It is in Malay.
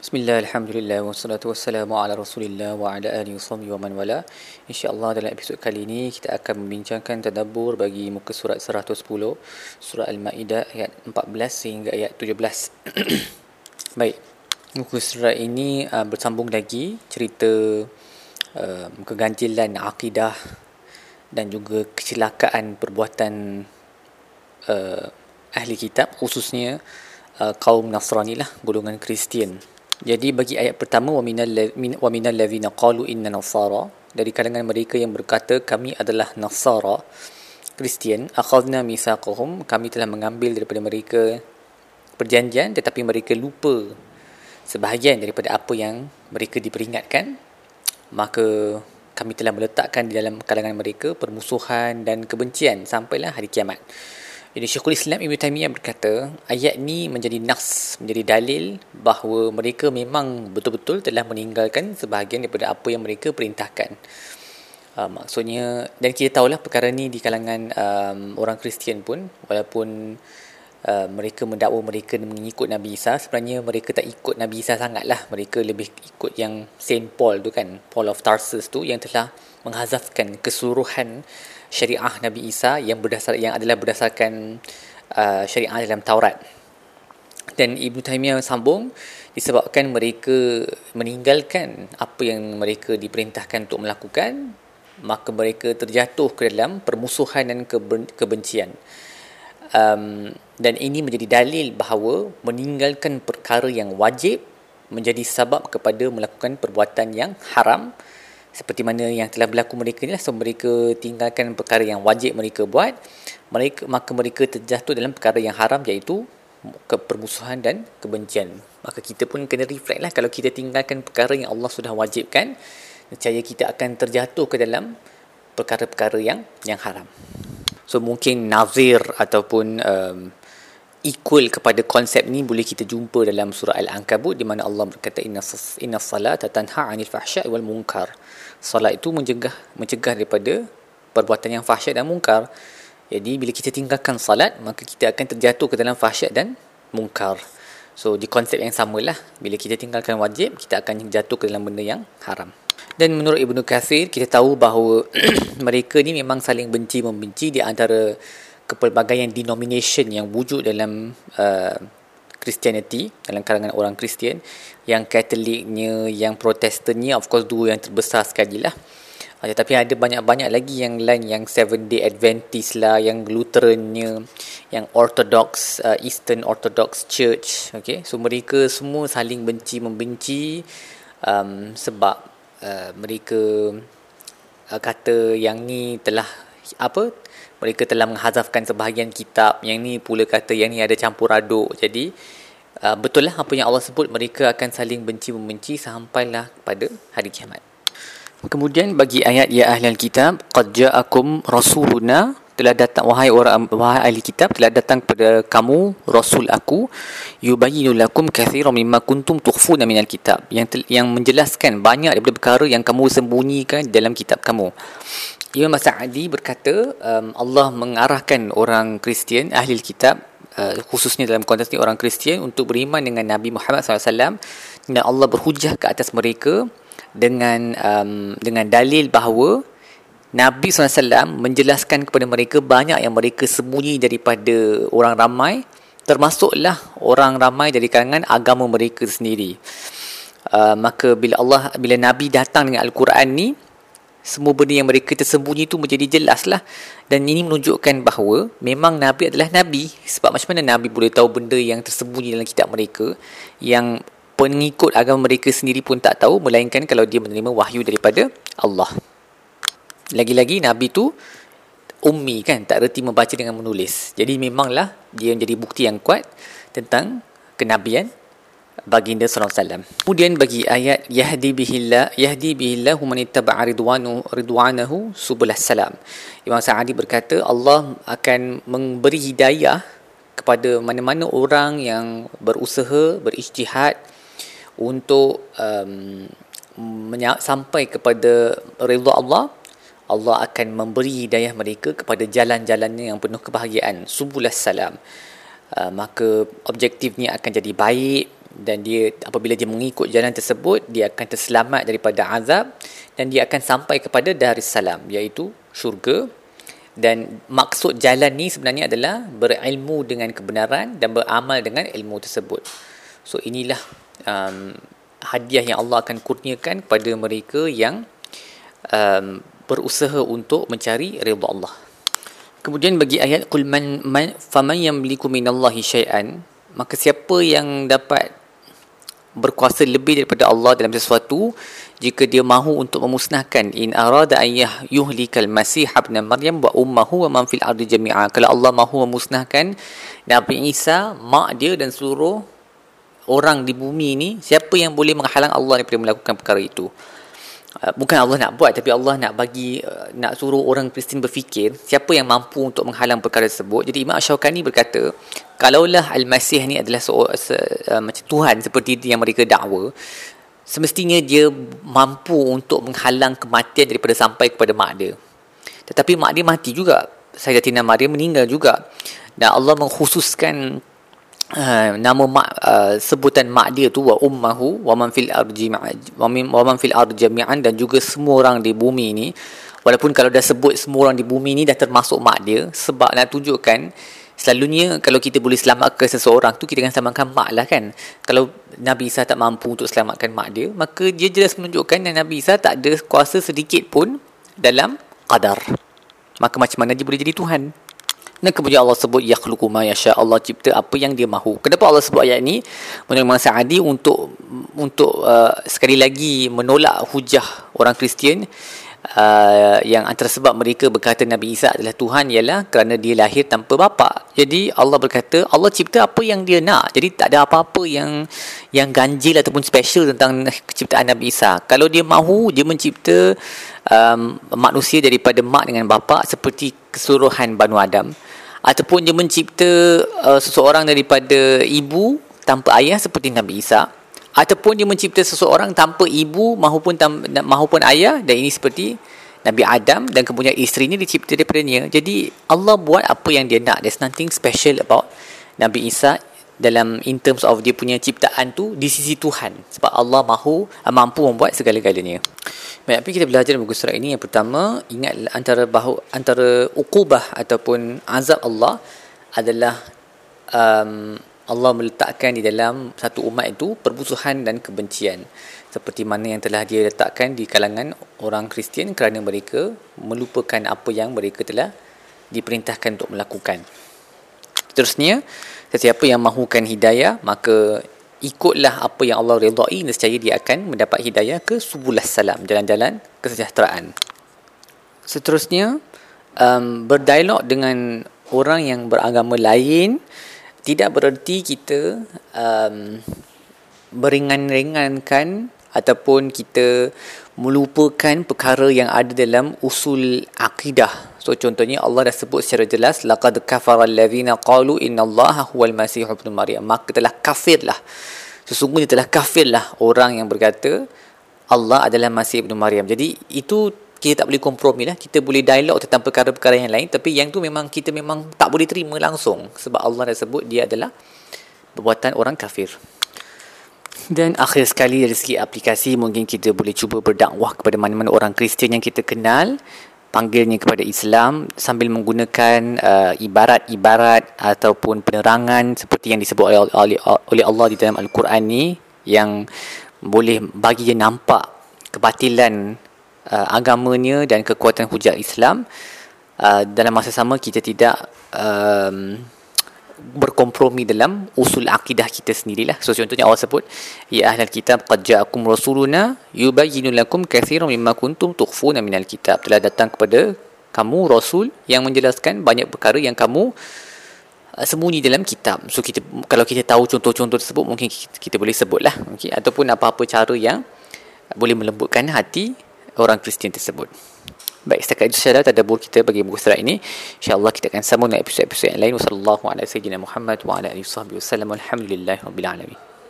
Bismillah, Alhamdulillah, wassalatu wassalamu ala rasulillah wa ala alihi wa man wala. InsyaAllah dalam episod kali ini kita akan membincangkan tadabur bagi muka surat 110 Surah Al-Ma'idah ayat 14 sehingga ayat 17 Baik, muka surat ini uh, bersambung lagi cerita uh, keganjilan akidah dan juga kecelakaan perbuatan uh, ahli kitab khususnya uh, kaum Nasrani lah, golongan Kristian jadi bagi ayat pertama wa minal ladzina qalu inna nasara dari kalangan mereka yang berkata kami adalah nasara Kristian. Akhadna misaqahum kami telah mengambil daripada mereka perjanjian tetapi mereka lupa sebahagian daripada apa yang mereka diperingatkan. Maka kami telah meletakkan di dalam kalangan mereka permusuhan dan kebencian sampailah hari kiamat. Jadi Syekhul Islam Ibn Taymiyah berkata, ayat ni menjadi nas, menjadi dalil bahawa mereka memang betul-betul telah meninggalkan sebahagian daripada apa yang mereka perintahkan. Uh, maksudnya, dan kita tahulah perkara ni di kalangan um, orang Kristian pun, walaupun uh, mereka mendakwa mereka mengikut Nabi Isa, sebenarnya mereka tak ikut Nabi Isa sangatlah. Mereka lebih ikut yang Saint Paul tu kan, Paul of Tarsus tu yang telah menghazafkan keseluruhan syariah Nabi Isa yang berdasar yang adalah berdasarkan uh, syariah dalam Taurat. Dan Ibnu Taimiyah sambung disebabkan mereka meninggalkan apa yang mereka diperintahkan untuk melakukan maka mereka terjatuh ke dalam permusuhan dan kebencian. Um, dan ini menjadi dalil bahawa meninggalkan perkara yang wajib menjadi sebab kepada melakukan perbuatan yang haram. Seperti mana yang telah berlaku mereka ni lah. So mereka tinggalkan perkara yang wajib mereka buat. Mereka maka mereka terjatuh dalam perkara yang haram iaitu kepermusuhan dan kebencian. Maka kita pun kena reflect lah. Kalau kita tinggalkan perkara yang Allah sudah wajibkan percaya kita akan terjatuh ke dalam perkara-perkara yang yang haram. So mungkin nazir ataupun um, equal kepada konsep ni boleh kita jumpa dalam surah Al-Ankabut di mana Allah berkata inna salata tanha 'anil fahsya'i wal munkar. Salat itu mencegah mencegah daripada perbuatan yang fahsyat dan munkar. Jadi bila kita tinggalkan salat maka kita akan terjatuh ke dalam fahsyat dan munkar. So di konsep yang samalah bila kita tinggalkan wajib kita akan jatuh ke dalam benda yang haram. Dan menurut Ibnu Katsir kita tahu bahawa mereka ni memang saling benci membenci di antara kepelbagaian denomination yang wujud dalam uh, Christianity dalam kalangan orang Kristian yang Katoliknya yang Protestannya of course dua yang terbesar sekali lah uh, tetapi ada banyak-banyak lagi yang lain yang Seven Day Adventist lah yang Lutherannya yang Orthodox uh, Eastern Orthodox Church okay? So mereka semua saling benci membenci um, sebab uh, mereka uh, kata yang ni telah apa mereka telah menghazafkan sebahagian kitab. Yang ni pula kata yang ni ada campur aduk. Jadi uh, betul lah apa yang Allah sebut mereka akan saling benci membenci sampailah pada hari kiamat. Kemudian bagi ayat ya ahli kitab qad ja'akum rasuluna telah datang wahai orang wahai ahli kitab telah datang kepada kamu rasul aku yubayyinu lakum katsiran mimma kuntum tukhfuna minal kitab. Yang yang menjelaskan banyak daripada perkara yang kamu sembunyikan dalam kitab kamu Imam Sa'adi berkata um, Allah mengarahkan orang Kristian ahli kitab uh, khususnya dalam konteks ini orang Kristian untuk beriman dengan Nabi Muhammad SAW dan Allah berhujah ke atas mereka dengan um, dengan dalil bahawa Nabi SAW menjelaskan kepada mereka banyak yang mereka sembunyi daripada orang ramai termasuklah orang ramai dari kalangan agama mereka sendiri. Uh, maka bila Allah bila Nabi datang dengan Al-Quran ni semua benda yang mereka tersembunyi itu menjadi jelas lah dan ini menunjukkan bahawa memang Nabi adalah Nabi. Sebab macam mana Nabi boleh tahu benda yang tersembunyi dalam kitab mereka? Yang pengikut agama mereka sendiri pun tak tahu melainkan kalau dia menerima wahyu daripada Allah. Lagi-lagi Nabi tu ummi kan tak reti membaca dengan menulis. Jadi memanglah dia menjadi bukti yang kuat tentang kenabian baginda sallallahu alaihi wasallam. Kemudian bagi ayat yahdi bihillah yahdi bihillahu man ittaba'a ridwanu ridwanahu subul salam. Imam Sa'adi berkata Allah akan memberi hidayah kepada mana-mana orang yang berusaha berijtihad untuk um, sampai kepada ridha Allah Allah akan memberi hidayah mereka kepada jalan-jalannya yang penuh kebahagiaan subul salam uh, maka objektifnya akan jadi baik dan dia apabila dia mengikut jalan tersebut dia akan terselamat daripada azab dan dia akan sampai kepada Darussalam iaitu syurga. Dan maksud jalan ni sebenarnya adalah berilmu dengan kebenaran dan beramal dengan ilmu tersebut. So inilah um, hadiah yang Allah akan kurniakan kepada mereka yang um, berusaha untuk mencari ridha Allah. Kemudian bagi ayat qul man, man faman yamliku minallahi syai'an maka siapa yang dapat berkuasa lebih daripada Allah dalam sesuatu jika dia mahu untuk memusnahkan in arada an yuhlikal masih ibn maryam wa ummuhu wa man fil ardi jami'a kalau Allah mahu memusnahkan Nabi Isa mak dia dan seluruh orang di bumi ini siapa yang boleh menghalang Allah daripada melakukan perkara itu bukan Allah nak buat tapi Allah nak bagi uh, nak suruh orang Kristian berfikir siapa yang mampu untuk menghalang perkara tersebut. Jadi Imam Asy-Syaukani berkata kalaulah Al-Masih ni adalah se, se, uh, macam Tuhan seperti yang mereka dakwa semestinya dia mampu untuk menghalang kematian daripada sampai kepada mak dia. Tetapi mak dia mati juga. Sayyidatina Maryam meninggal juga. Dan Allah mengkhususkan Uh, nama mak uh, sebutan mak dia tu wa ummuhu wa man fil ardi wa man fil ardi jami'an dan juga semua orang di bumi ni walaupun kalau dah sebut semua orang di bumi ni dah termasuk mak dia sebab nak tunjukkan selalunya kalau kita boleh selamatkan seseorang tu kita akan selamatkan mak lah kan. Kalau Nabi Isa tak mampu untuk selamatkan mak dia maka dia jelas menunjukkan yang Nabi Isa tak ada kuasa sedikit pun dalam qadar. Maka macam mana dia boleh jadi Tuhan dan kemudian Allah sebut yakhluqu ma yasha Allah cipta apa yang dia mahu. Kenapa Allah sebut ayat ni? Menurut Imam Sa'adi untuk untuk uh, sekali lagi menolak hujah orang Kristian uh, yang antara sebab mereka berkata Nabi Isa adalah Tuhan ialah kerana dia lahir tanpa bapa. Jadi Allah berkata Allah cipta apa yang dia nak. Jadi tak ada apa-apa yang yang ganjil ataupun special tentang ciptaan Nabi Isa. Kalau dia mahu dia mencipta um, manusia daripada mak dengan bapa seperti keseluruhan Banu Adam ataupun dia mencipta uh, seseorang daripada ibu tanpa ayah seperti Nabi Isa ataupun dia mencipta seseorang tanpa ibu maupun tam, maupun ayah dan ini seperti Nabi Adam dan kemudian isteri ini dicipta daripada dia. Jadi Allah buat apa yang dia nak. There's nothing special about Nabi Isa dalam in terms of dia punya ciptaan tu di sisi Tuhan sebab Allah mahu uh, mampu membuat segala-galanya. Baik, apa kita belajar dalam buku surat ini? Yang pertama, ingat antara bahu antara ukubah ataupun azab Allah adalah um, Allah meletakkan di dalam satu umat itu permusuhan dan kebencian. Seperti mana yang telah dia letakkan di kalangan orang Kristian kerana mereka melupakan apa yang mereka telah diperintahkan untuk melakukan. Terusnya, sesiapa yang mahukan hidayah, maka ikutlah apa yang Allah redai nescaya dia akan mendapat hidayah ke subulah salam jalan-jalan kesejahteraan seterusnya um, berdialog dengan orang yang beragama lain tidak bererti kita um, beringan-ringankan ataupun kita melupakan perkara yang ada dalam usul akidah. So contohnya Allah dah sebut secara jelas laqad kafara allazina qalu innallaha huwal masih ibnu maryam. Maka telah kafirlah. Sesungguhnya telah kafirlah orang yang berkata Allah adalah Masih ibnu Maryam. Jadi itu kita tak boleh kompromi lah. Kita boleh dialog tentang perkara-perkara yang lain. Tapi yang tu memang kita memang tak boleh terima langsung. Sebab Allah dah sebut dia adalah perbuatan orang kafir. Dan akhir sekali dari segi aplikasi mungkin kita boleh cuba berdakwah kepada mana-mana orang Kristian yang kita kenal panggilnya kepada Islam sambil menggunakan uh, ibarat-ibarat ataupun penerangan seperti yang disebut oleh, oleh, Allah di dalam Al-Quran ni yang boleh bagi dia nampak kebatilan uh, agamanya dan kekuatan hujah Islam. Uh, dalam masa sama kita tidak um, berkompromi dalam usul akidah kita sendirilah. So contohnya Allah sebut, ya ahlal kitab qad ja'akum rasuluna yubayyinu lakum katsiran mimma kuntum tukhfuna minal kitab. Telah datang kepada kamu rasul yang menjelaskan banyak perkara yang kamu uh, sembunyi dalam kitab. So kita kalau kita tahu contoh-contoh tersebut mungkin kita, kita boleh sebutlah. Okey ataupun apa-apa cara yang boleh melembutkan hati orang Kristian tersebut. Baik, setakat itu sahaja tadabbur kita bagi buku surat ini. InsyaAllah kita akan sambung dengan episod-episod yang lain. Wassalamualaikum warahmatullahi wabarakatuh. Wa ala alihi wa sahbihi alamin.